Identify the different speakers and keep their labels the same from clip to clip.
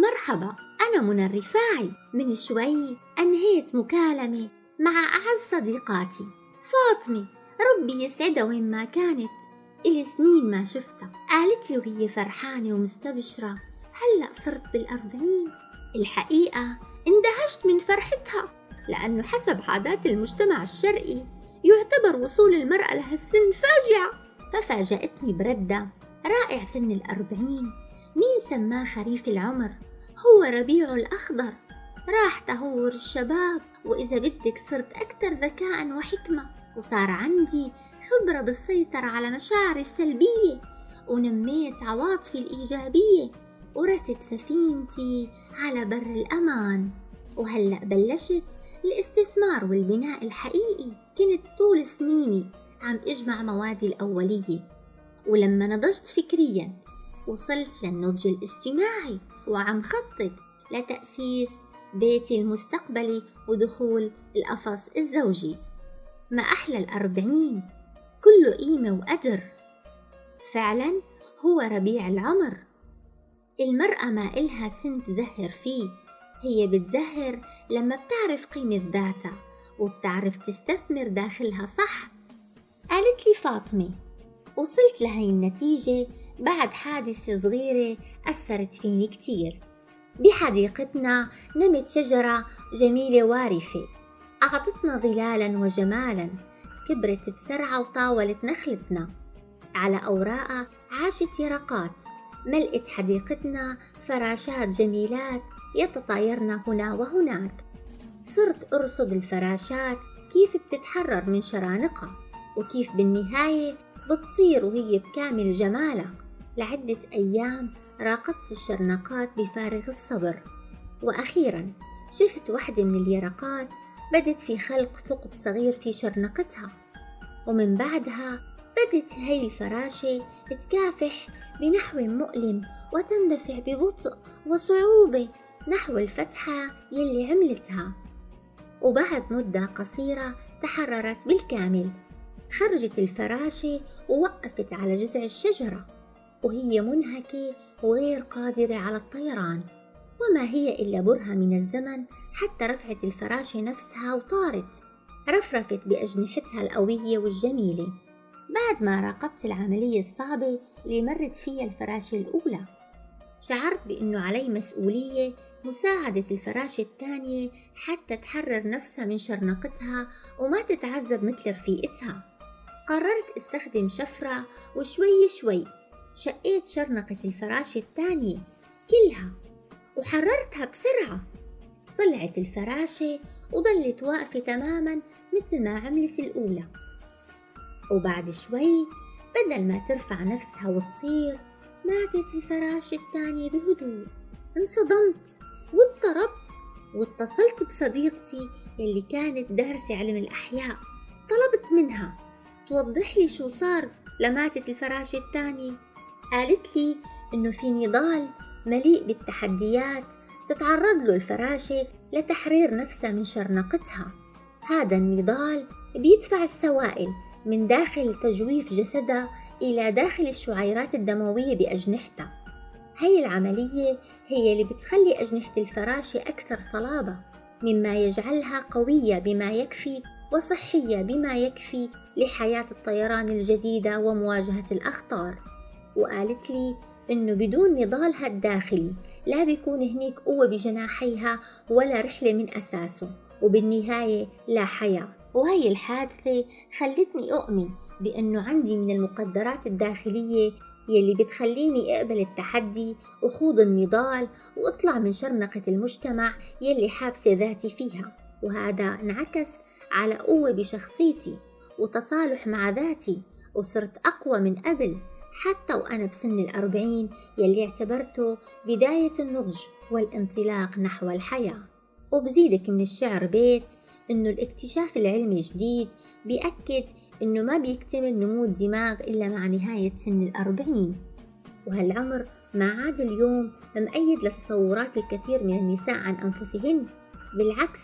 Speaker 1: مرحبا أنا منى الرفاعي. من شوي أنهيت مكالمة مع أعز صديقاتي. فاطمة ربي يسعدها وين ما كانت. إلي سنين ما شفتها. قالت لي وهي فرحانة ومستبشرة. هلأ صرت بالأربعين. الحقيقة اندهشت من فرحتها لأنه حسب عادات المجتمع الشرقي يعتبر وصول المرأة لهالسن فاجعة ففاجأتني بردة. رائع سن الأربعين. مين سماه خريف العمر؟ هو ربيع الأخضر. راح تهور الشباب وإذا بدك صرت أكثر ذكاء وحكمة. وصار عندي خبرة بالسيطرة على مشاعري السلبية. ونميت عواطفي الإيجابية ورست سفينتي على بر الأمان. وهلأ بلشت الاستثمار والبناء الحقيقي. كنت طول سنيني عم إجمع موادي الأولية. ولما نضجت فكريا وصلت للنضج الاجتماعي. وعم خطط لتأسيس بيتي المستقبلي ودخول القفص الزوجي. ما أحلى الأربعين؟ كله قيمة وقدر. فعلا هو ربيع العمر. المرأة ما إلها سن تزهر فيه. هي بتزهر لما بتعرف قيمة ذاتها وبتعرف تستثمر داخلها صح. قالت لي فاطمة وصلت لهي النتيجة بعد حادثة صغيرة أثرت فيني كتير. بحديقتنا نمت شجرة جميلة وارفة. أعطتنا ظلالا وجمالا. كبرت بسرعة وطاولت نخلتنا. على أوراقها عاشت يرقات. ملئت حديقتنا فراشات جميلات يتطايرن هنا وهناك. صرت أرصد الفراشات كيف بتتحرر من شرانقها. وكيف بالنهاية بتطير وهي بكامل جمالها. لعدة أيام راقبت الشرنقات بفارغ الصبر. وأخيرا شفت واحدة من اليرقات بدت في خلق ثقب صغير في شرنقتها. ومن بعدها بدت هي الفراشة تكافح بنحو مؤلم وتندفع ببطء وصعوبة نحو الفتحة يلي عملتها. وبعد مدة قصيرة تحررت بالكامل. خرجت الفراشة ووقفت على جذع الشجرة. وهي منهكة وغير قادرة على الطيران. وما هي إلا برهة من الزمن حتى رفعت الفراشة نفسها وطارت رفرفت بأجنحتها القوية والجميلة. بعد ما راقبت العملية الصعبة اللي مرت فيها الفراشة الأولى. شعرت بأنه علي مسؤولية مساعدة الفراشة الثانية حتى تحرر نفسها من شرنقتها وما تتعذب مثل رفيقتها. قررت استخدم شفرة وشوي شوي شقيت شرنقة الفراشة الثانية كلها وحررتها بسرعة. طلعت الفراشة وظلت واقفة تماما مثل ما عملت الأولى. وبعد شوي بدل ما ترفع نفسها وتطير ماتت الفراشة الثانية بهدوء. انصدمت واضطربت واتصلت بصديقتي اللي كانت دارسة علم الأحياء. طلبت منها توضح لي شو صار لماتت الفراشة الثانية. قالت لي إنه في نضال مليء بالتحديات تتعرض له الفراشة لتحرير نفسها من شرنقتها. هذا النضال بيدفع السوائل من داخل تجويف جسدها إلى داخل الشعيرات الدموية بأجنحتها هي العملية هي اللي بتخلي أجنحة الفراشة أكثر صلابة مما يجعلها قوية بما يكفي وصحية بما يكفي لحياة الطيران الجديدة ومواجهة الأخطار. وقالت لي إنه بدون نضالها الداخلي لا بيكون هنيك قوة بجناحيها ولا رحلة من أساسه وبالنهاية لا حياة. وهي الحادثة خلتني أؤمن بأنه عندي من المقدرات الداخلية يلي بتخليني أقبل التحدي وخوض النضال وأطلع من شرنقة المجتمع يلي حابسة ذاتي فيها. وهذا انعكس على قوة بشخصيتي وتصالح مع ذاتي وصرت أقوى من قبل حتى وأنا بسن الأربعين يلي اعتبرته بداية النضج والانطلاق نحو الحياة. وبزيدك من الشعر بيت إنه الاكتشاف العلمي الجديد بيأكد إنه ما بيكتمل نمو الدماغ إلا مع نهاية سن الأربعين. وهالعمر ما عاد اليوم مؤيد لتصورات الكثير من النساء عن أنفسهن. بالعكس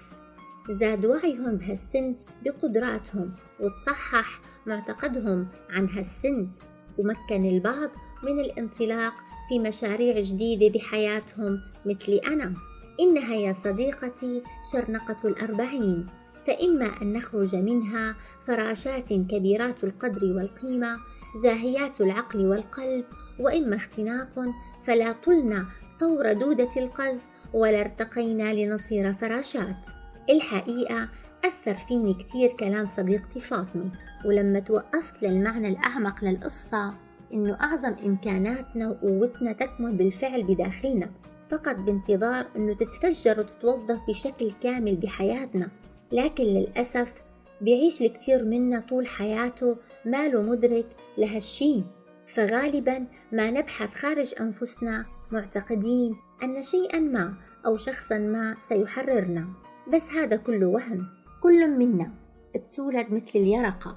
Speaker 1: زاد وعيهم بهالسن بقدراتهم وتصحح معتقدهم عن هالسن. ومكن البعض من الانطلاق في مشاريع جديدة بحياتهم مثلي أنا. إنها يا صديقتي شرنقة الأربعين. فإما أن نخرج منها فراشات كبيرات القدر والقيمة زاهيات العقل والقلب وإما اختناق فلا طلنا طور دودة القز ولا ارتقينا لنصير فراشات. الحقيقة أثر فيني كتير كلام صديقتي فاطمة ولما توقفت للمعنى الأعمق للقصة إنه أعظم إمكاناتنا وقوتنا تكمن بالفعل بداخلنا فقط بانتظار إنه تتفجر وتتوظف بشكل كامل بحياتنا. لكن للأسف بيعيش الكثير منا طول حياته ماله مدرك لهالشي فغالبا ما نبحث خارج أنفسنا معتقدين أن شيئا ما أو شخصا ما سيحررنا. بس هذا كله وهم. كل منا بتولد مثل اليرقة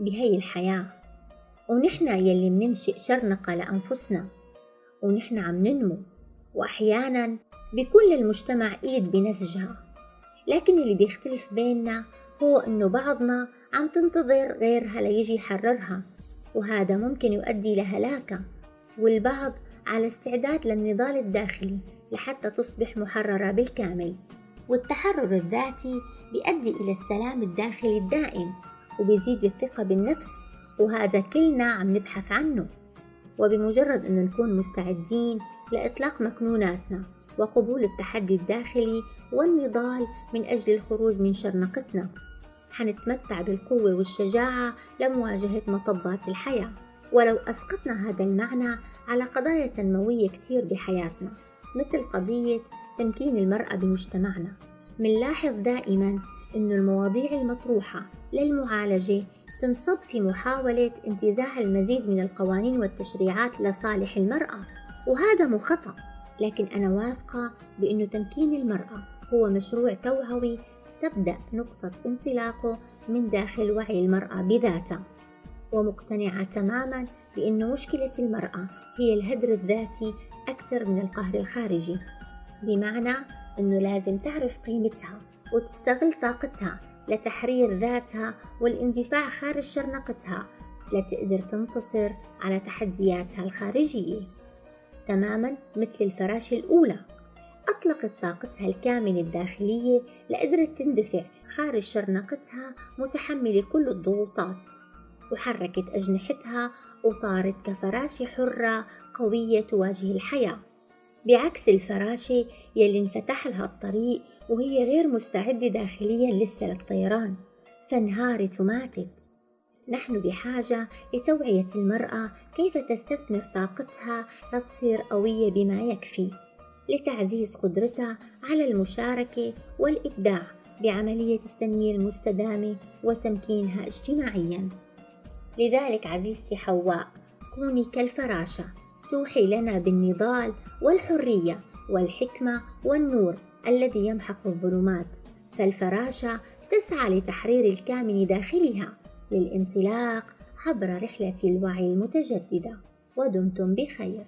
Speaker 1: بهي الحياة ونحن يلي مننشئ شرنقة لأنفسنا ونحن عم ننمو وأحيانا بكل للمجتمع إيد بنسجها لكن اللي بيختلف بيننا هو إنه بعضنا عم تنتظر غيرها ليجي يحررها وهذا ممكن يؤدي لهلاكة والبعض على استعداد للنضال الداخلي لحتى تصبح محررة بالكامل. والتحرر الذاتي بيؤدي إلى السلام الداخلي الدائم وبيزيد الثقة بالنفس وهذا كلنا عم نبحث عنه. وبمجرد أن نكون مستعدين لإطلاق مكنوناتنا وقبول التحدي الداخلي والنضال من أجل الخروج من شرنقتنا حنتمتع بالقوة والشجاعة لمواجهة مطبات الحياة. ولو أسقطنا هذا المعنى على قضايا تنموية كتير بحياتنا مثل قضية تمكين المرأة بمجتمعنا. منلاحظ دائما أن المواضيع المطروحة للمعالجة تنصب في محاولة انتزاع المزيد من القوانين والتشريعات لصالح المرأة وهذا مو خطأ. لكن أنا واثقة بأنه تمكين المرأة هو مشروع توعوي تبدأ نقطة انطلاقه من داخل وعي المرأة بذاتها. ومقتنعة تماما بأن مشكلة المرأة هي الهدر الذاتي أكثر من القهر الخارجي. بمعنى أنه لازم تعرف قيمتها وتستغل طاقتها لتحرير ذاتها والاندفاع خارج شرنقتها لتقدر تنتصر على تحدياتها الخارجية. تماما مثل الفراشة الأولى. أطلقت طاقتها الكامنة الداخلية لقدرت تندفع خارج شرنقتها متحملة كل الضغوطات وحركت أجنحتها وطارت كفراشة حرة قوية تواجه الحياة. بعكس الفراشة يلي انفتح لها الطريق وهي غير مستعدة داخليا لسه للطيران فانهارت وماتت. نحن بحاجة لتوعية المرأة كيف تستثمر طاقتها لتصير قوية بما يكفي لتعزيز قدرتها على المشاركة والإبداع بعملية التنمية المستدامة وتمكينها اجتماعيا. لذلك عزيزتي حواء كوني كالفراشة. توحي لنا بالنضال والحرية والحكمة والنور الذي يمحق الظلمات فالفراشة تسعى لتحرير الكامن داخلها للانطلاق عبر رحلة الوعي المتجددة. ودمتم بخير.